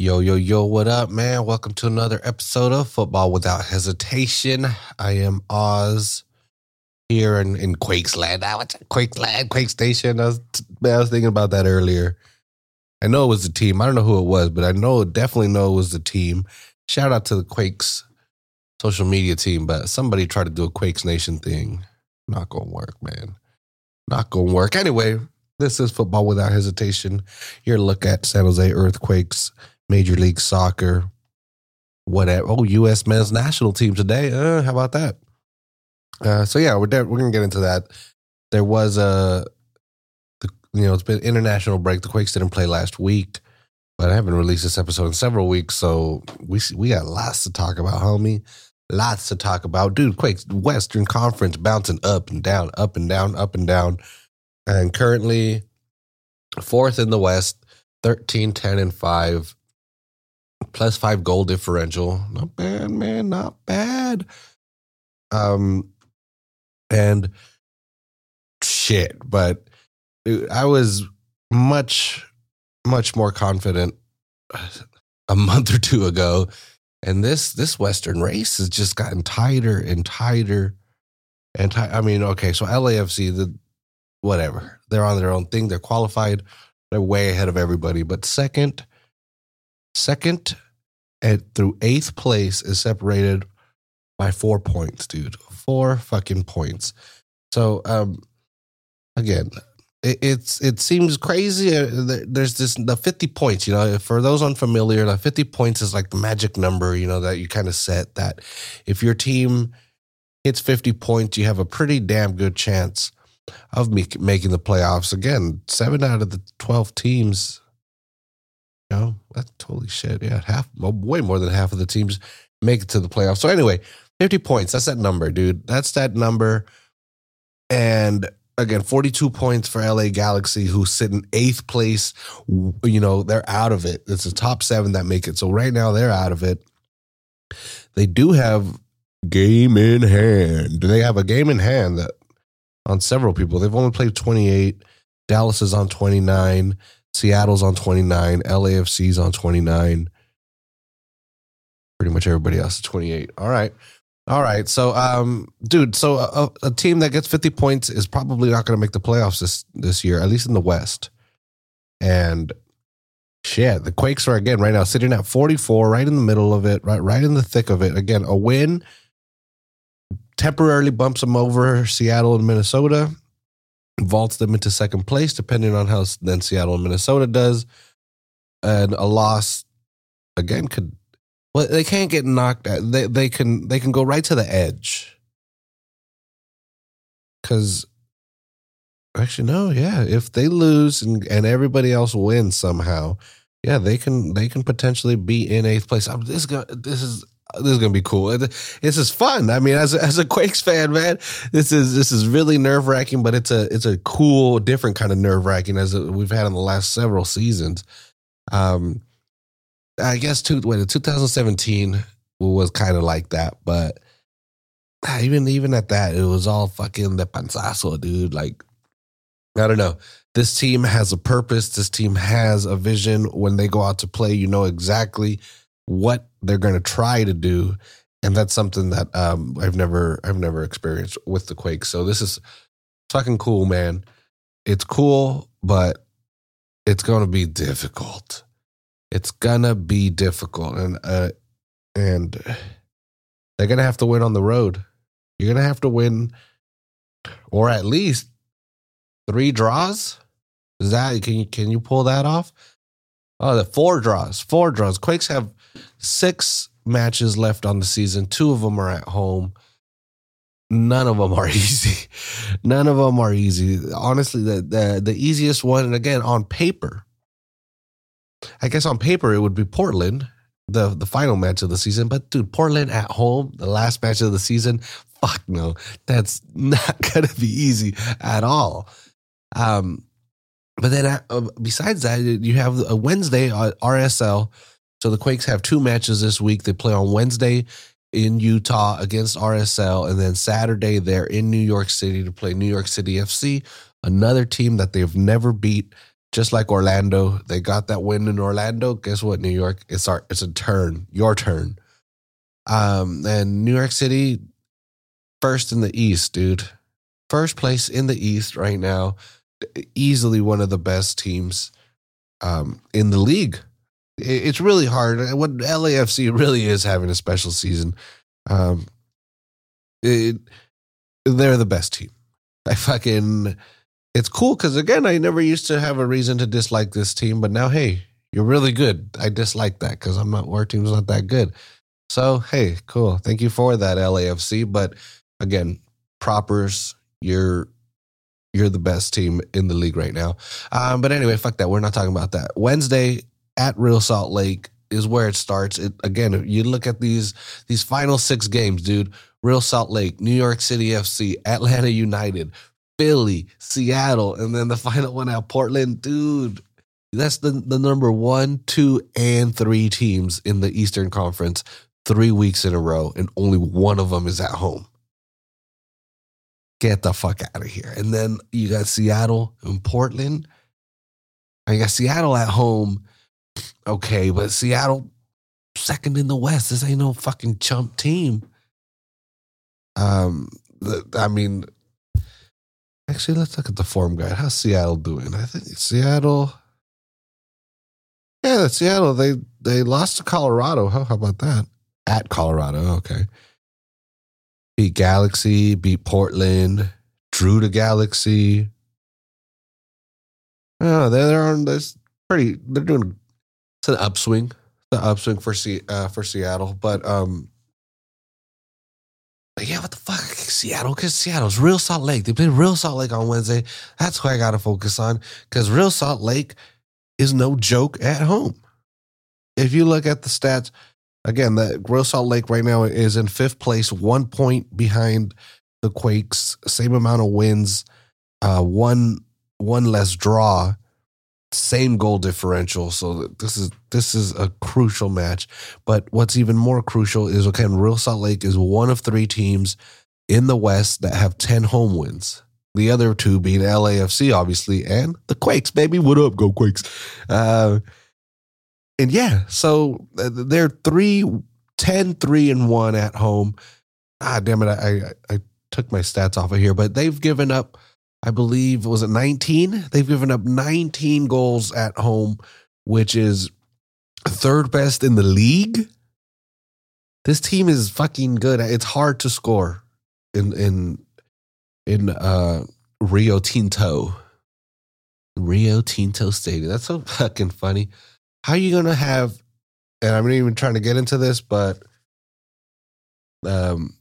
Yo, yo, yo, what up, man? Welcome to another episode of Football Without Hesitation. I am Oz here in, in Quakes Land. Ah, what's Quakes Land, Quake Station? I was, I was thinking about that earlier. I know it was the team. I don't know who it was, but I know, definitely know it was the team. Shout out to the Quakes social media team, but somebody tried to do a Quakes Nation thing. Not gonna work, man. Not gonna work. Anyway, this is Football Without Hesitation. Your look at San Jose Earthquakes Major League Soccer, whatever. Oh, U.S. men's national team today. Uh, how about that? Uh, so yeah, we're de- we're gonna get into that. There was a, the, you know, it's been international break. The Quakes didn't play last week, but I haven't released this episode in several weeks, so we we got lots to talk about, homie. Lots to talk about, dude. Quakes Western Conference bouncing up and down, up and down, up and down, and currently fourth in the West, 13, 10, and five plus five goal differential. Not bad, man. Not bad. Um, and shit, but I was much, much more confident a month or two ago. And this this Western race has just gotten tighter and tighter. And t- I mean, okay, so LAFC, the whatever, they're on their own thing. They're qualified. They're way ahead of everybody. But second, Second and through eighth place is separated by four points, dude. Four fucking points. So, um, again, it, it's it seems crazy. Uh, there's this the 50 points. You know, for those unfamiliar, the 50 points is like the magic number. You know that you kind of set that if your team hits 50 points, you have a pretty damn good chance of making the playoffs. Again, seven out of the 12 teams no, that's totally shit. Yeah, half, way more than half of the teams make it to the playoffs. So anyway, 50 points. That's that number, dude. That's that number. And again, 42 points for LA Galaxy, who sit in eighth place. You know, they're out of it. It's the top seven that make it. So right now they're out of it. They do have game in hand. Do They have a game in hand that on several people. They've only played 28. Dallas is on 29. Seattle's on 29. LAFC's on 29. Pretty much everybody else is 28. All right. All right. So, um, dude, so a, a team that gets 50 points is probably not going to make the playoffs this, this year, at least in the West. And shit, the Quakes are again right now sitting at 44, right in the middle of it, right, right in the thick of it. Again, a win temporarily bumps them over Seattle and Minnesota vaults them into second place, depending on how then Seattle and Minnesota does. And a loss again could well, they can't get knocked out. They they can they can go right to the edge. Cause actually no, yeah. If they lose and, and everybody else wins somehow, yeah, they can they can potentially be in eighth place. I'm, this this is this is gonna be cool. This is fun. I mean, as a, as a Quakes fan, man, this is this is really nerve wracking, but it's a it's a cool, different kind of nerve wracking as we've had in the last several seasons. Um, I guess two, wait, 2017 was kind of like that, but ah, even even at that, it was all fucking the panzazo, dude. Like, I don't know. This team has a purpose. This team has a vision. When they go out to play, you know exactly what they're going to try to do and that's something that um, I've never I've never experienced with the Quake. So this is fucking cool, man. It's cool, but it's going to be difficult. It's gonna be difficult, and uh, and they're gonna have to win on the road. You're gonna have to win, or at least three draws. Is that can you can you pull that off? Oh, the four draws, four draws. Quakes have six matches left on the season. Two of them are at home. None of them are easy. None of them are easy. Honestly, the, the the easiest one, and again on paper, I guess on paper it would be Portland, the the final match of the season. But dude, Portland at home, the last match of the season. Fuck no, that's not gonna be easy at all. Um, but then uh, besides that, you have a Wednesday uh, RSL so the Quakes have two matches this week. They play on Wednesday in Utah against RSL, and then Saturday they're in New York City to play New York City FC, another team that they've never beat just like Orlando, they got that win in Orlando. Guess what, New York? It's our it's a turn, your turn. Um, and New York City, first in the East, dude. First place in the East right now. Easily one of the best teams um, in the league. It's really hard. What LAFC really is having a special season. Um, it, they're the best team. I fucking it's cool because again, I never used to have a reason to dislike this team, but now hey, you're really good. I dislike that because I'm not our team's not that good. So hey, cool. Thank you for that, LAFC. But again, propers, you're you're the best team in the league right now. Um, but anyway, fuck that. We're not talking about that. Wednesday at Real Salt Lake is where it starts. It again, you look at these these final six games, dude. Real Salt Lake, New York City FC, Atlanta United, Philly, Seattle, and then the final one at Portland. Dude, that's the, the number one, two, and three teams in the Eastern Conference three weeks in a row, and only one of them is at home. Get the fuck out of here. And then you got Seattle and Portland. I got Seattle at home. Okay, but Seattle second in the West. This ain't no fucking chump team. Um, I mean, actually, let's look at the form guide. How's Seattle doing? I think Seattle. Yeah, Seattle. They they lost to Colorado. How, how about that? At Colorado, okay. Beat Galaxy, beat Portland, drew to Galaxy. Oh, they're, on this pretty. They're doing. It's an upswing. The upswing for C, uh, for Seattle, but um, but yeah, what the fuck? Seattle, because Seattle's Real Salt Lake. They played Real Salt Lake on Wednesday. That's who I got to focus on because Real Salt Lake is no joke at home. If you look at the stats, again, the Real Salt Lake right now is in fifth place, one point behind the Quakes, same amount of wins, uh, one one less draw same goal differential. So this is this is a crucial match. But what's even more crucial is okay, Real Salt Lake is one of three teams in the West that have ten home wins. The other two being LAFC, obviously, and the Quakes, baby. What up, go Quakes? Uh, and yeah, so uh, they're three, 10, 3, and 1 at home. Ah, damn it. I, I, I took my stats off of here, but they've given up I believe, was it 19? They've given up 19 goals at home, which is third best in the league. This team is fucking good. It's hard to score in in in uh Rio Tinto. Rio Tinto Stadium. That's so fucking funny. How are you gonna have and I'm not even trying to get into this, but um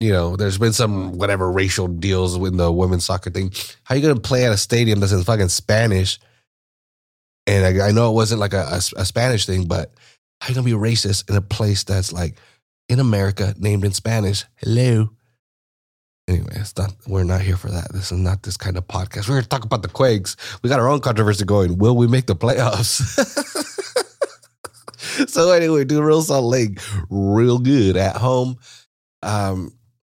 you know, there's been some whatever racial deals with the women's soccer thing. How are you gonna play at a stadium that's in fucking Spanish? And I, I know it wasn't like a, a, a, Spanish thing, but how are you gonna be racist in a place that's like in America named in Spanish? Hello. Anyway, it's not. We're not here for that. This is not this kind of podcast. We're gonna talk about the Quakes. We got our own controversy going. Will we make the playoffs? so anyway, do Real Salt Lake real good at home. Um,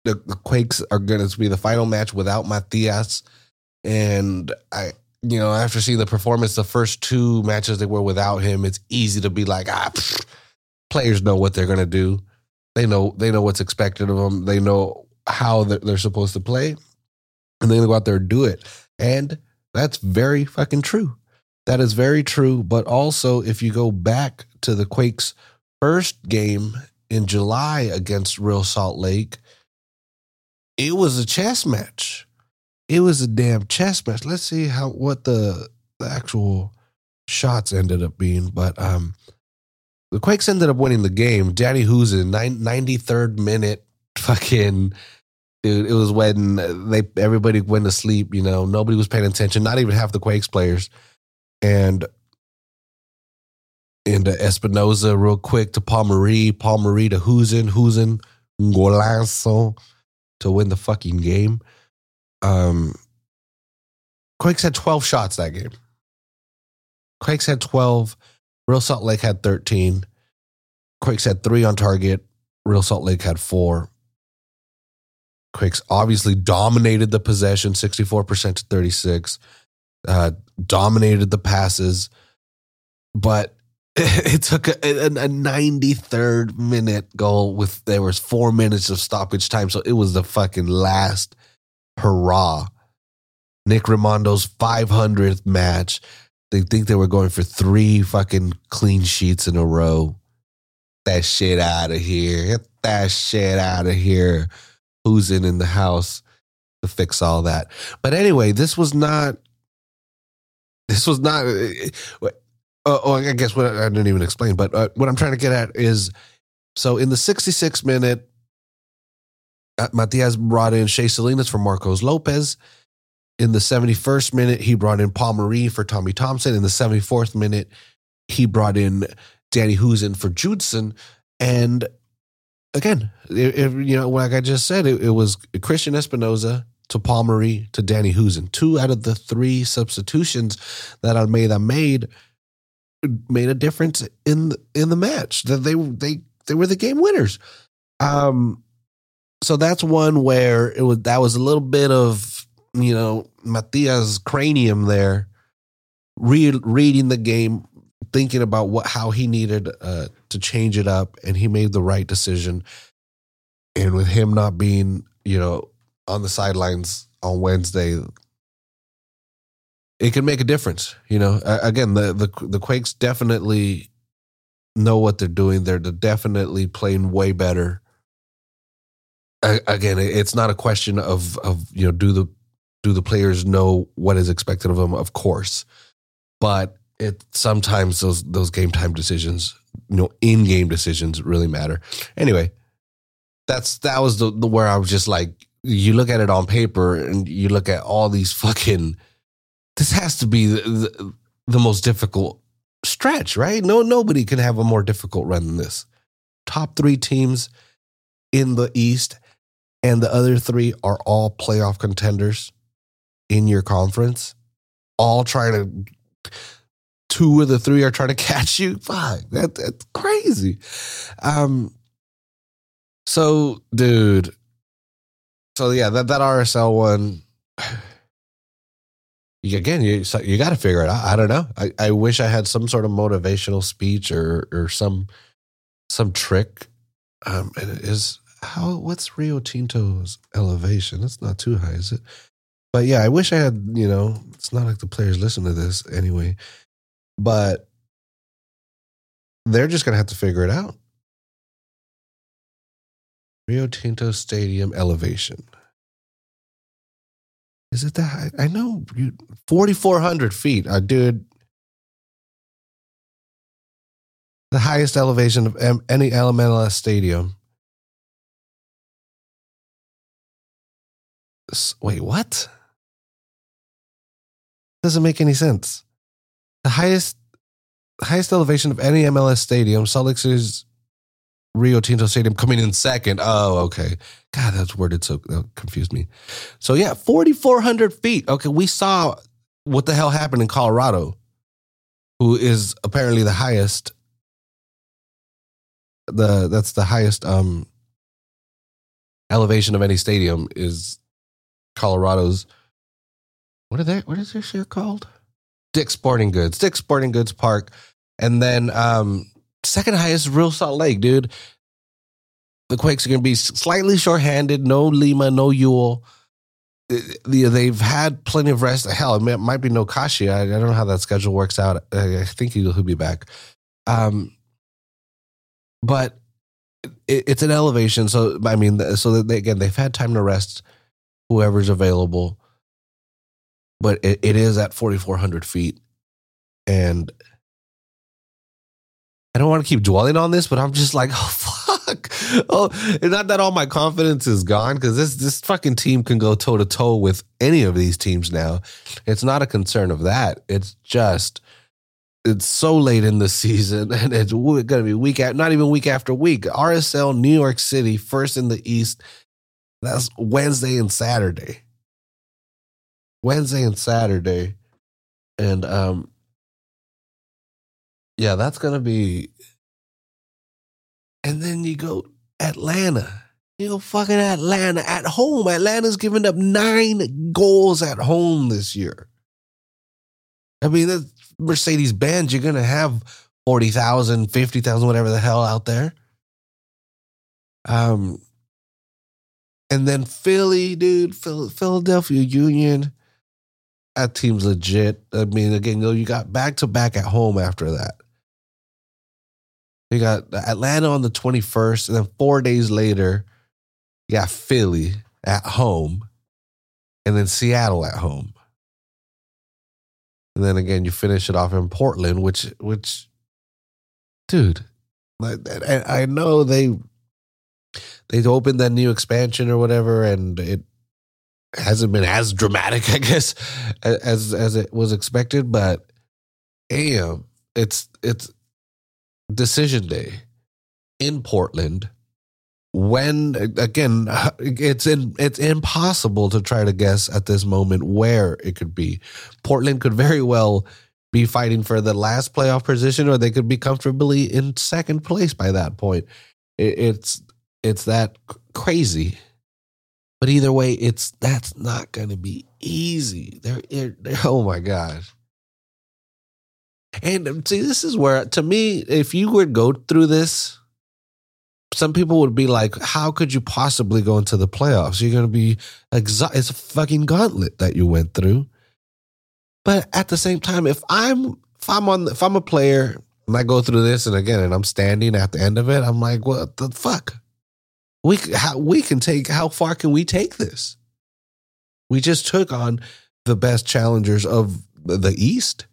the, the Quakes are going to be the final match without Matias. And I, you know, after seeing the performance, the first two matches they were without him, it's easy to be like, ah, pfft. players know what they're going to do. They know they know what's expected of them. They know how they're, they're supposed to play, and they go out there and do it. And that's very fucking true. That is very true. But also, if you go back to the Quakes' first game in July against Real Salt Lake, it was a chess match. It was a damn chess match. Let's see how what the the actual shots ended up being. But um the Quakes ended up winning the game. Danny Hoesen, 93rd minute, fucking dude. It was when they everybody went to sleep. You know, nobody was paying attention. Not even half the Quakes players. And uh, Espinoza real quick to Paul Marie, Paul Marie to Hoesen, Hoesen, Golazo to win the fucking game. Um, Quakes had 12 shots that game. Quakes had 12. Real Salt Lake had 13. Quakes had three on target. Real Salt Lake had four. Obviously dominated the possession, 64% to 36. uh, dominated the passes, but it took a, a, a 93rd minute goal with there was four minutes of stoppage time, so it was the fucking last hurrah. Nick Rimando's 500th match. They think they were going for three fucking clean sheets in a row. That shit out of here. Get that shit out of here. Hoesen in the house to fix all that? But anyway, this was not. This was not. Uh, oh, I guess what I didn't even explain. But uh, what I'm trying to get at is, so in the 66 minute, uh, Matias brought in Shea Salinas for Marcos Lopez. In the 71st minute, he brought in Paul Marie for Tommy Thompson. In the 74th minute, he brought in Danny Hoesen for Judson. And again, it, it, you know, like I just said, it, it, was Cristian Espinoza to Paul Marie to Danny Hoesen. Two out of the three substitutions that Almeyda made I made made a difference in the, in the match. That they they they were the game winners. Um, so that's one where it was that was a little bit of you know, Matias' cranium there, re- reading the game, thinking about what how he needed uh, to change it up, and he made the right decision. And with him not being, you know, on the sidelines on Wednesday, it can make a difference. You know, again, the the the Quakes definitely know what they're doing. They're definitely playing way better. Again, it's not a question of of you know do the do the players know what is expected of them? Of course, but it sometimes those those game time decisions, you know, in game decisions really matter. Anyway, that's that was the, the where I was just like, you look at it on paper and you look at all these fucking. This has to be the, the, the most difficult stretch, right? No, nobody can have a more difficult run than this. Top three teams in the East, and the other three are all playoff contenders in your conference, all trying to two of the three are trying to catch you. Fuck, that, that's crazy. Um, so dude, so yeah, that that RSL one. Again, you so you got to figure it out. I don't know. I, I wish I had some sort of motivational speech or or some some trick. Um, and it is how what's Rio Tinto's elevation? It's not too high, is it? But yeah, I wish I had, you know, it's not like the players listen to this anyway, but they're just going to have to figure it out. Rio Tinto Stadium elevation. Is it that high? I know 4,400 feet. Uh, dude, the highest elevation of any LMLS stadium. Wait, what? Doesn't make any sense. The highest highest elevation of any MLS stadium, Salt Lake City's Rio Tinto Stadium coming in second. Oh, okay. God, that's worded so that confused me. So yeah, 4,400 feet. Okay, we saw what the hell happened in Colorado, who is apparently the highest. The that's the highest um elevation of any stadium is Colorado's what are they? What is this shit called? Dick Sporting Goods, Dick Sporting Goods Park, and then um, second highest Real Salt Lake, dude. The Quakes are going to be slightly shorthanded. No Lima, no Yueill. They've had plenty of rest. Hell, it might be no Kashi. I, don't know how that schedule works out. I think he'll, he'll be back. Um, but it's an elevation. So I mean, so they, again, they've had time to rest. Whoever's available but it, it is at 4,400 feet. And I don't want to keep dwelling on this, but I'm just like, oh, fuck. Oh, it's not that all my confidence is gone because this, this fucking team can go toe to toe with any of these teams now. It's not a concern of that. It's just, it's so late in the season and it's going to be week at not even week after week. RSL New York City first in the East. That's Wednesday and Saturday. Wednesday and Saturday. And um yeah, that's gonna be and then you go Atlanta. You go fucking Atlanta at home. Atlanta's given up nine goals at home this year. I mean, that's Mercedes Benz, you're going to have 40,000, 50,000, whatever the hell out there. Um, and then Philly, dude, Philadelphia Union, that team's legit. I mean, again, you, know, you got back to back at home after that. You got Atlanta on the 21st, and then four days later, you got Philly at home, and then Seattle at home. And then again, you finish it off in Portland, which, which, dude, I know they they opened that new expansion or whatever, and it hasn't been as dramatic, I guess, as as it was expected. But damn, it's it's decision day in Portland. When again, it's in it's impossible to try to guess at this moment where it could be. Portland could very well be fighting for the last playoff position, or they could be comfortably in second place by that point. It's it's that crazy. But either way, it's that's not going to be easy. They're, they're, oh my gosh. And um, see, this is where, to me, if you would go through this, some people would be like, "How could you possibly go into the playoffs? You're going to be exhausted. It's a fucking gauntlet that you went through." But at the same time, if I'm if I'm on if I'm a player and I go through this and again and I'm standing at the end of it, I'm like, "What the fuck?" We how, we can take how far can we take this? We just took on the best challengers of the East.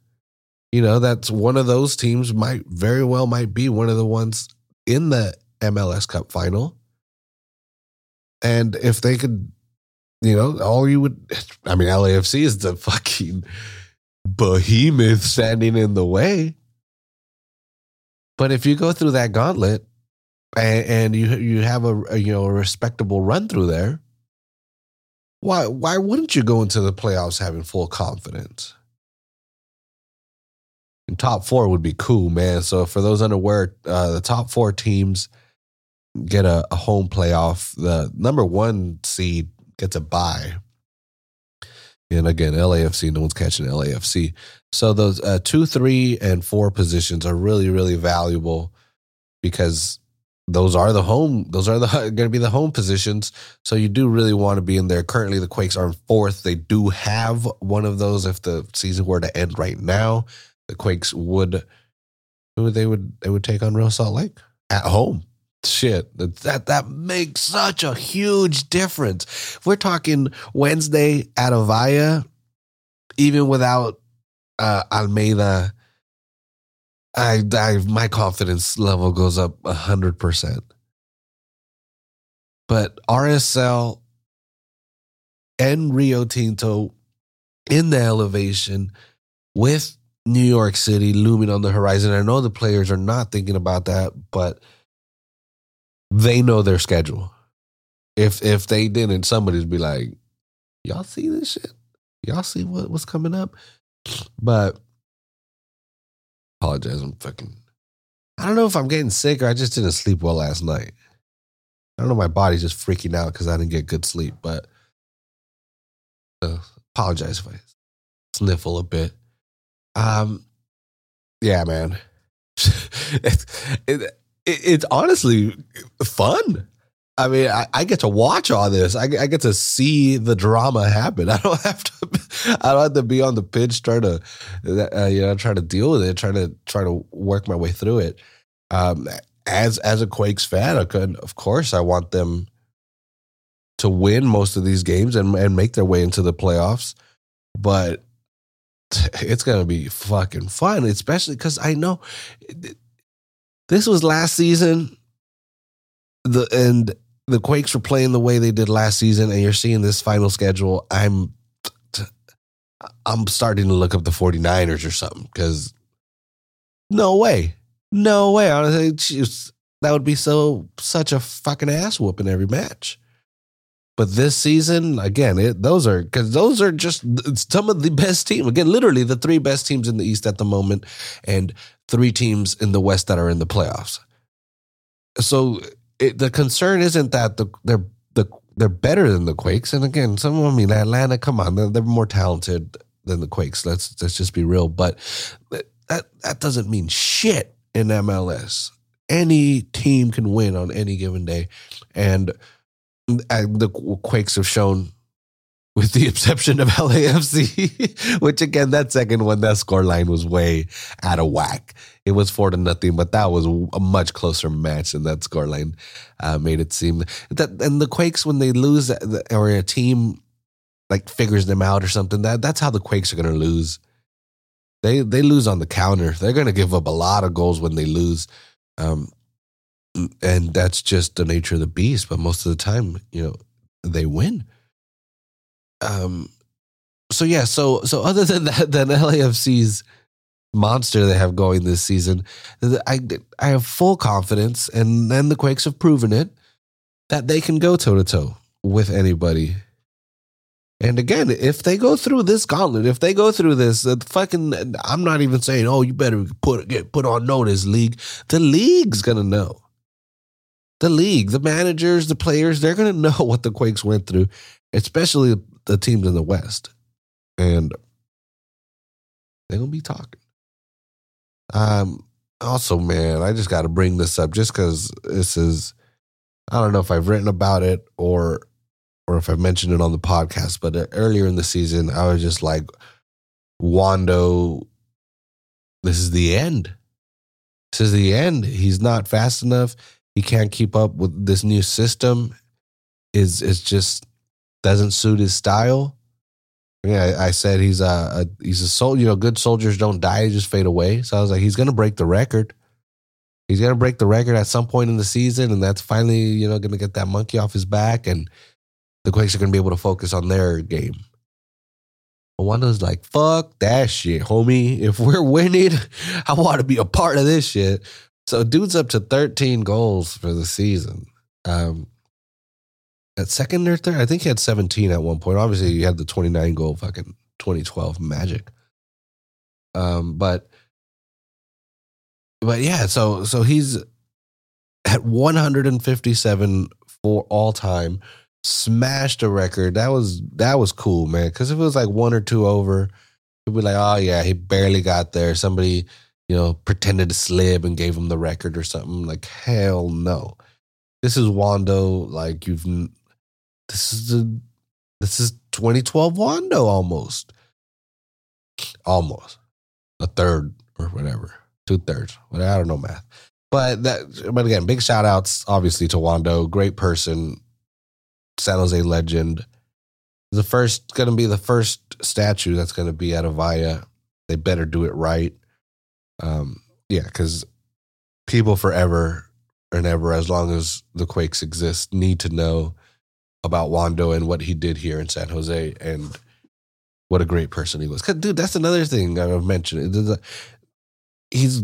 You know, that's one of those teams might very well might be one of the ones in the MLS Cup final. And if they could, you know, all you would I mean LAFC is the fucking behemoth standing in the way. But if you go through that gauntlet, and, and you you have a, a, you know a respectable run through there, why why wouldn't you go into the playoffs having full confidence? And top four would be cool, man. So for those unaware, uh, the top four teams get a, a home playoff. The number one seed gets a bye. And again, LAFC, no one's catching LAFC. So those uh, two, three, and four positions are really, really valuable because those are the home those are the going to be the home positions. So you do really want to be in there. Currently the quakes are in fourth. They do have one of those if the season were to end right now. The quakes would who they would they would take on real salt lake? At home. Shit that that makes such a huge difference. We're talking wednesday at avaya even without uh almeyda I, I my confidence level goes up a hundred percent. But RSL and Rio Tinto in the elevation with New York City looming on the horizon. I know the players are not thinking about that, but they know their schedule. If if they didn't, somebody'd be like, "Y'all see this shit? Y'all see what what's coming up?" But apologize. I'm fucking. I don't know if I'm getting sick or I just didn't sleep well last night. I don't know. My body's just freaking out because I didn't get good sleep. But uh, apologize if I sniffle a bit. Um, yeah, man. it, it, it, it's honestly fun. I mean, I, I, get to watch all this. I, I, get to see the drama happen. I don't have to. I don't have to be on the pitch trying to, uh, you know, try to deal with it, trying to try to work my way through it. Um, as as a Quakes fan, I could, of course, I want them to win most of these games and and make their way into the playoffs. But it's gonna be fucking fun, especially because I know this was last season the and the Quakes were playing the way they did last season, and you're seeing this final schedule, I'm I'm starting to look up the 49ers or something because no way, no way. Honestly, just, that would be so such a fucking ass whooping every match. But this season, again, it, those are because those are just some of the best team. Again, literally the three best teams in the East at the moment, and three teams in the West that are in the playoffs. So it, the concern isn't that the, they're the they're better than the Quakes. And again, some I mean Atlanta, come on, they're, they're more talented. than the Quakes. Let's let's just be real. But that that doesn't mean shit in MLS. Any team can win on any given day, and the Quakes have shown with the exception of LAFC, which again, that second one, that score line was way out of whack. It was four to nothing, but that was a much closer match, and that score line uh, made it seem that. And the Quakes, when they lose, or a team like figures them out or something, that that's how the Quakes are going to lose. They they lose on the counter. They're going to give up a lot of goals when they lose. Um, and that's just the nature of the beast. But most of the time, you know, they win um, so yeah, so so other than that, than LAFC's monster they have going this season, I I have full confidence, and then the Quakes have proven it that they can go toe to toe with anybody. And again, if they go through this gauntlet, if they go through this, uh, fucking, I'm not even saying, oh, you better put get put on notice, league. The league's gonna know. The league, the managers, the players, they're gonna know what the Quakes went through, especially the teams in the West, and they're gonna be talking. Um. Also, man, I just got to bring this up just because this is. I don't know if I've written about it or or if I've mentioned it on the podcast, but uh, earlier in the season, I was just like, Wondo, this is the end. This is the end. He's not fast enough. He can't keep up with this new system. Is is just doesn't suit his style. Yeah, I, I said he's a, a he's a soul. You know, good soldiers don't die; they just fade away. So I was like, he's gonna break the record. He's gonna break the record at some point in the season, and that's finally you know gonna get that monkey off his back, and the Quakes are gonna be able to focus on their game. Wondo's like, fuck that shit, homie. If we're winning, I want to be a part of this shit. So dude's up to 13 goals for the season. Um, at second or third. I think he had 17 at one point. Obviously, he had the 29 goal fucking 2012 Magic. Um, but but yeah, so so he's at 157 for all time, smashed a record. That was that was cool, man. Because if it was like one or two over, it'd be like, oh yeah, he barely got there. Somebody, you know, pretended to slip and gave him the record or something. Like hell no. This is Wondo. Like you've this is the this is 2012 Wondo almost. Almost. A third or whatever. Two thirds. I don't know math. But that but again, big shout outs obviously to Wondo. Great person. San Jose legend. The first gonna be the first statue that's gonna be at Avaya. They better do it right. Um, yeah, because people forever and ever, as long as the Quakes exist, need to know about Wondo and what he did here in San Jose and what a great person he was. Dude, that's another thing I've mentioned. He's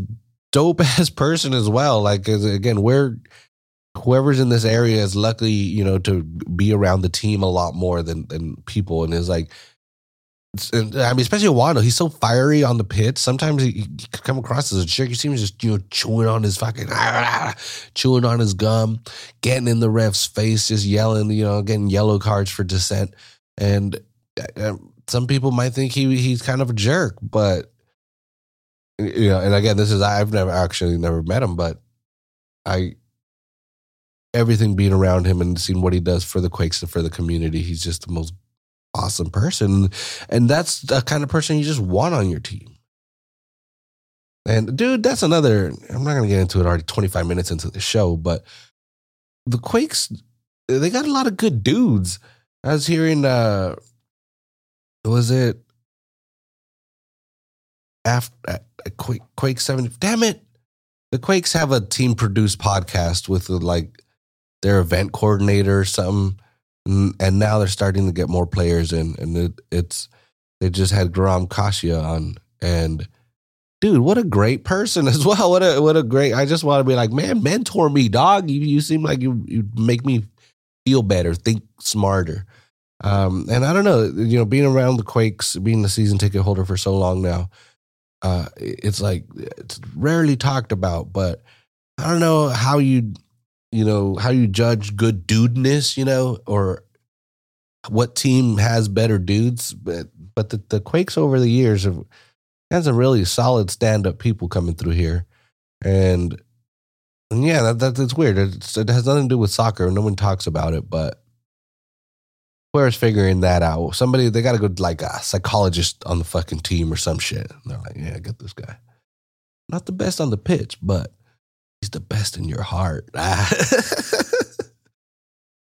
dope ass person as well. Like again, we're whoever's in this area is lucky, you know, to be around the team a lot more than than people, and is like and, I mean, especially Wondo, he's so fiery on the pitch. Sometimes he, he come across as a jerk. You see him just you know chewing on his fucking chewing on his gum, getting in the ref's face, just yelling, you know, getting yellow cards for dissent. And uh, some people might think he he's kind of a jerk, but you know, and again, this is I've never actually never met him, but I everything being around him and seeing what he does for the Quakes and for the community, he's just the most awesome person. And that's the kind of person you just want on your team. And dude, that's another, I'm not to get into it already 25 minutes into the show, but the Quakes, they got a lot of good dudes. I was hearing, uh, was it after uh, Quake, Quake 7? Damn it. The Quakes have a team produced podcast with like their event coordinator or something and now they're starting to get more players in, and it, it's they just had Guram Kashia on, and dude, what a great person as well. What a what a great. I just want to be like, man, mentor me, dog. You you seem like you you make me feel better, think smarter. Um, and I don't know, you know, being around the Quakes, being the season ticket holder for so long now, uh, it's like it's rarely talked about, but I don't know how you you know, how you judge good dudeness, you know, or what team has better dudes, but but the, the Quakes over the years have had some really solid stand up people coming through here, and, and yeah, that, that that's weird. It's, it has nothing to do with soccer. No one talks about it, but where's figuring that out? Somebody they got to go like a psychologist on the fucking team or some shit. And they're like, yeah, I get this guy. Not the best on the pitch, but he's the best in your heart.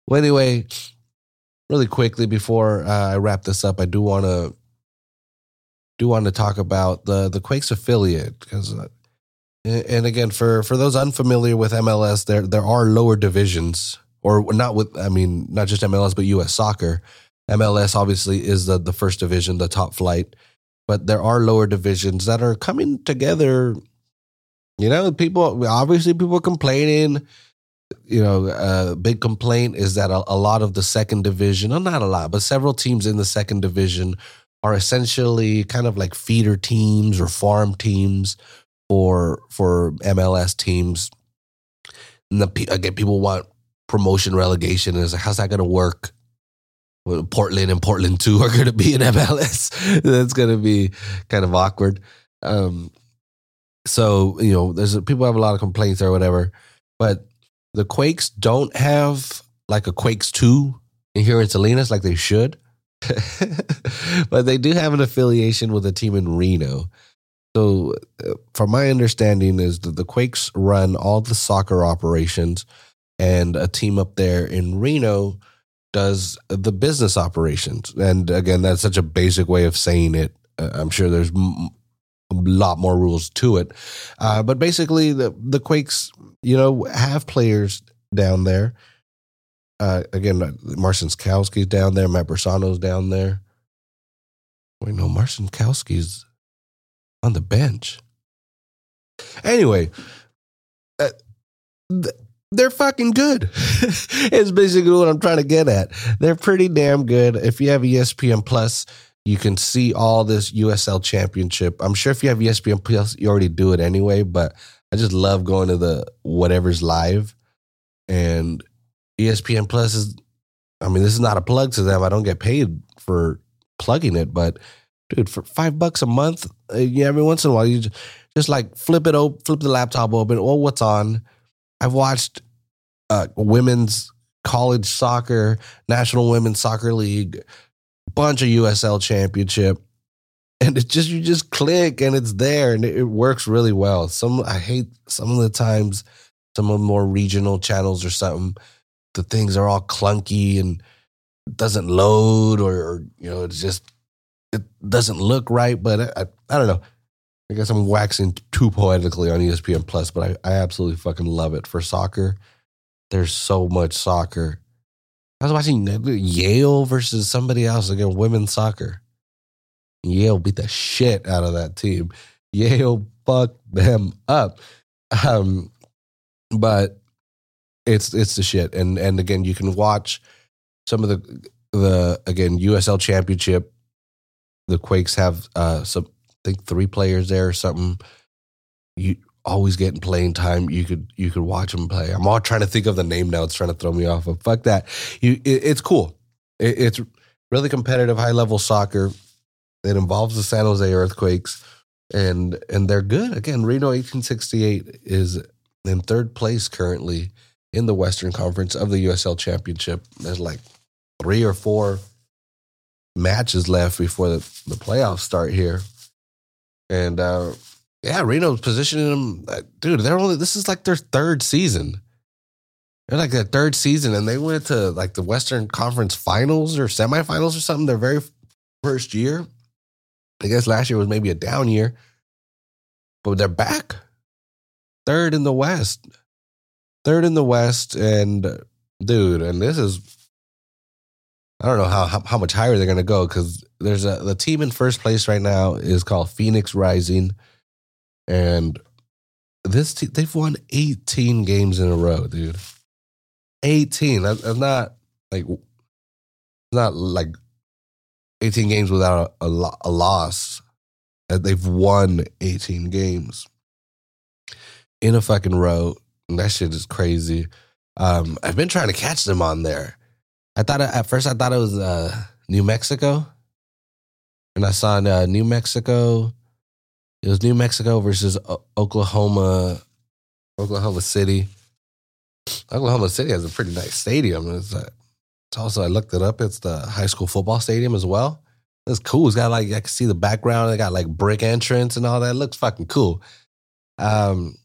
well, anyway, really quickly before uh, I wrap this up, I do want to do want to talk about the the Quakes affiliate because, uh, and again, for for those unfamiliar with MLS, there there are lower divisions, or not with I mean not just MLS but U.S. Soccer. MLS obviously is the the first division, the top flight, but there are lower divisions that are coming together. You know, people obviously people are complaining you know, a big complaint is that a, a, lot of the second division, well, not a lot, but several teams in the second division are essentially kind of like feeder teams or farm teams for for MLS teams. And the, again, people want promotion relegation. It's like, how's that going to work? Portland and Portland 2 are going to be in MLS. That's going to be kind of awkward. Um, so, you know, there's people have a lot of complaints or whatever, but the Quakes don't have like a Quakes 2 in here in Salinas like they should. but they do have an affiliation with a team in Reno. So, uh, from my understanding, is that the Quakes run all the soccer operations, and a team up there in Reno does the business operations. And again, that's such a basic way of saying it. Uh, I'm sure there's m- a lot more rules to it, uh, but basically, the the Quakes you know, have players down there. Uh, again, Marcinkowski's down there. Matt Bersano's down there. Wait, no, Marcinkowski's on the bench. Anyway, uh, th- they're fucking good. it's basically what I'm trying to get at. They're pretty damn good. If you have ESPN Plus, you can see all this USL championship. I'm sure if you have ESPN Plus, you already do it anyway, but I just love going to the whatever's live. And ESPN Plus is, I mean, this is not a plug to them. I don't get paid for plugging it, but dude, for five bucks a month, uh, yeah, every once in a while, you just, just like flip it open, flip the laptop open. Oh, what's on? I've watched uh, women's college soccer, National Women's Soccer League, bunch of USL Championship and it just you just click and it's there and it, works really well. Some I hate some of the times some of the more regional channels or something, the things are all clunky and doesn't load or, or you know it's just it doesn't look right. But I, I, I don't know. I guess I'm waxing too poetically on ESPN Plus, but I, I absolutely fucking love it for soccer. There's so much soccer. I was watching Yale versus somebody else again, women's soccer Yale beat the shit out of that team. Yale fucked them up. Um, but it's it's the shit. And and again, you can watch some of the the again USL Championship. The Quakes have uh some I think three players there or something. You always getting playing time. You could you could watch them play. I'm all trying to think of the name now. It's trying to throw me off. But fuck that. You, it, it's cool. It, it's really competitive, high level soccer. It involves the San Jose Earthquakes, and and they're good. Again, Reno 1868 is in third place currently in the Western Conference of the USL Championship. There's like three or four matches left before the, the playoffs start here. And uh, yeah, Reno's positioning them, uh, dude. They're only this is like their third season. They're like their third season, and they went to like the Western Conference Finals or semifinals or something. Their very first year, I guess last year was maybe a down year, but they're back. Third in the West. Third in the West. And dude, and this is, I don't know how, how, how much higher they're to go because there's a, the team in first place right now is called Phoenix Rising. And this team, they've won 18 games in a row, dude. 18. That's, that's not like, not like 18 games without a, a, a loss. They've won 18 games in a fucking row. And that shit is crazy. Um, I've been trying to catch them on there. I thought at first I thought it was uh, New Mexico, and I saw in uh, New Mexico. It was New Mexico versus o- Oklahoma, Oklahoma City. Oklahoma City has a pretty nice stadium. It's, uh, it's also I looked it up. It's the high school football stadium as well. It's cool. It's got like I can see the background. They got like brick entrance and all that. It looks fucking cool. Um,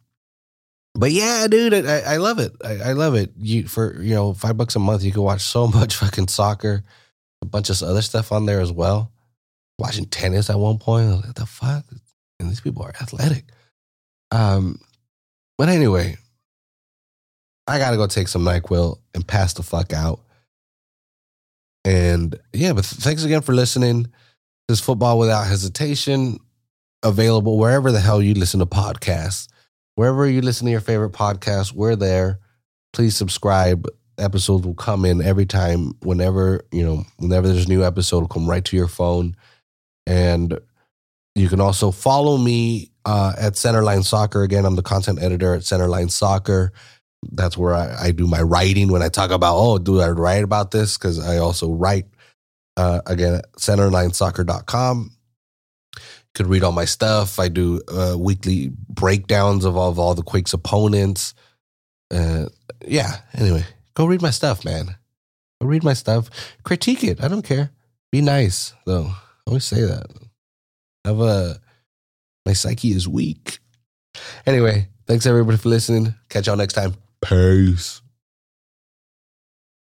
but yeah, dude, I, I love it. I, I love it. You for you know five bucks a month, you can watch so much fucking soccer, a bunch of other stuff on there as well. Watching tennis at one point, like, the fuck? And these people are athletic. Um, but anyway, I gotta go take some Nyquil and pass the fuck out. And yeah, but thanks again for listening. This football without hesitation, available wherever the hell you listen to podcasts. Wherever you listen to your favorite podcast, we're there. Please subscribe. Episodes will come in every time, whenever, you know, whenever there's a new episode, will come right to your phone. And you can also follow me uh, at Centerline Soccer. Again, I'm the content editor at Centerline Soccer. That's where I, I do my writing when I talk about, oh, do I write about this? Because I also write, uh, again, at centerlinesoccer.com. You could read all my stuff. I do uh, weekly breakdowns of all, of all the Quakes opponents. Uh, yeah, anyway, go read my stuff, man. Go read my stuff. Critique it. I don't care. Be nice, though. I always say that. Have a my psyche is weak. Anyway, thanks everybody for listening. Catch y'all next time. Peace.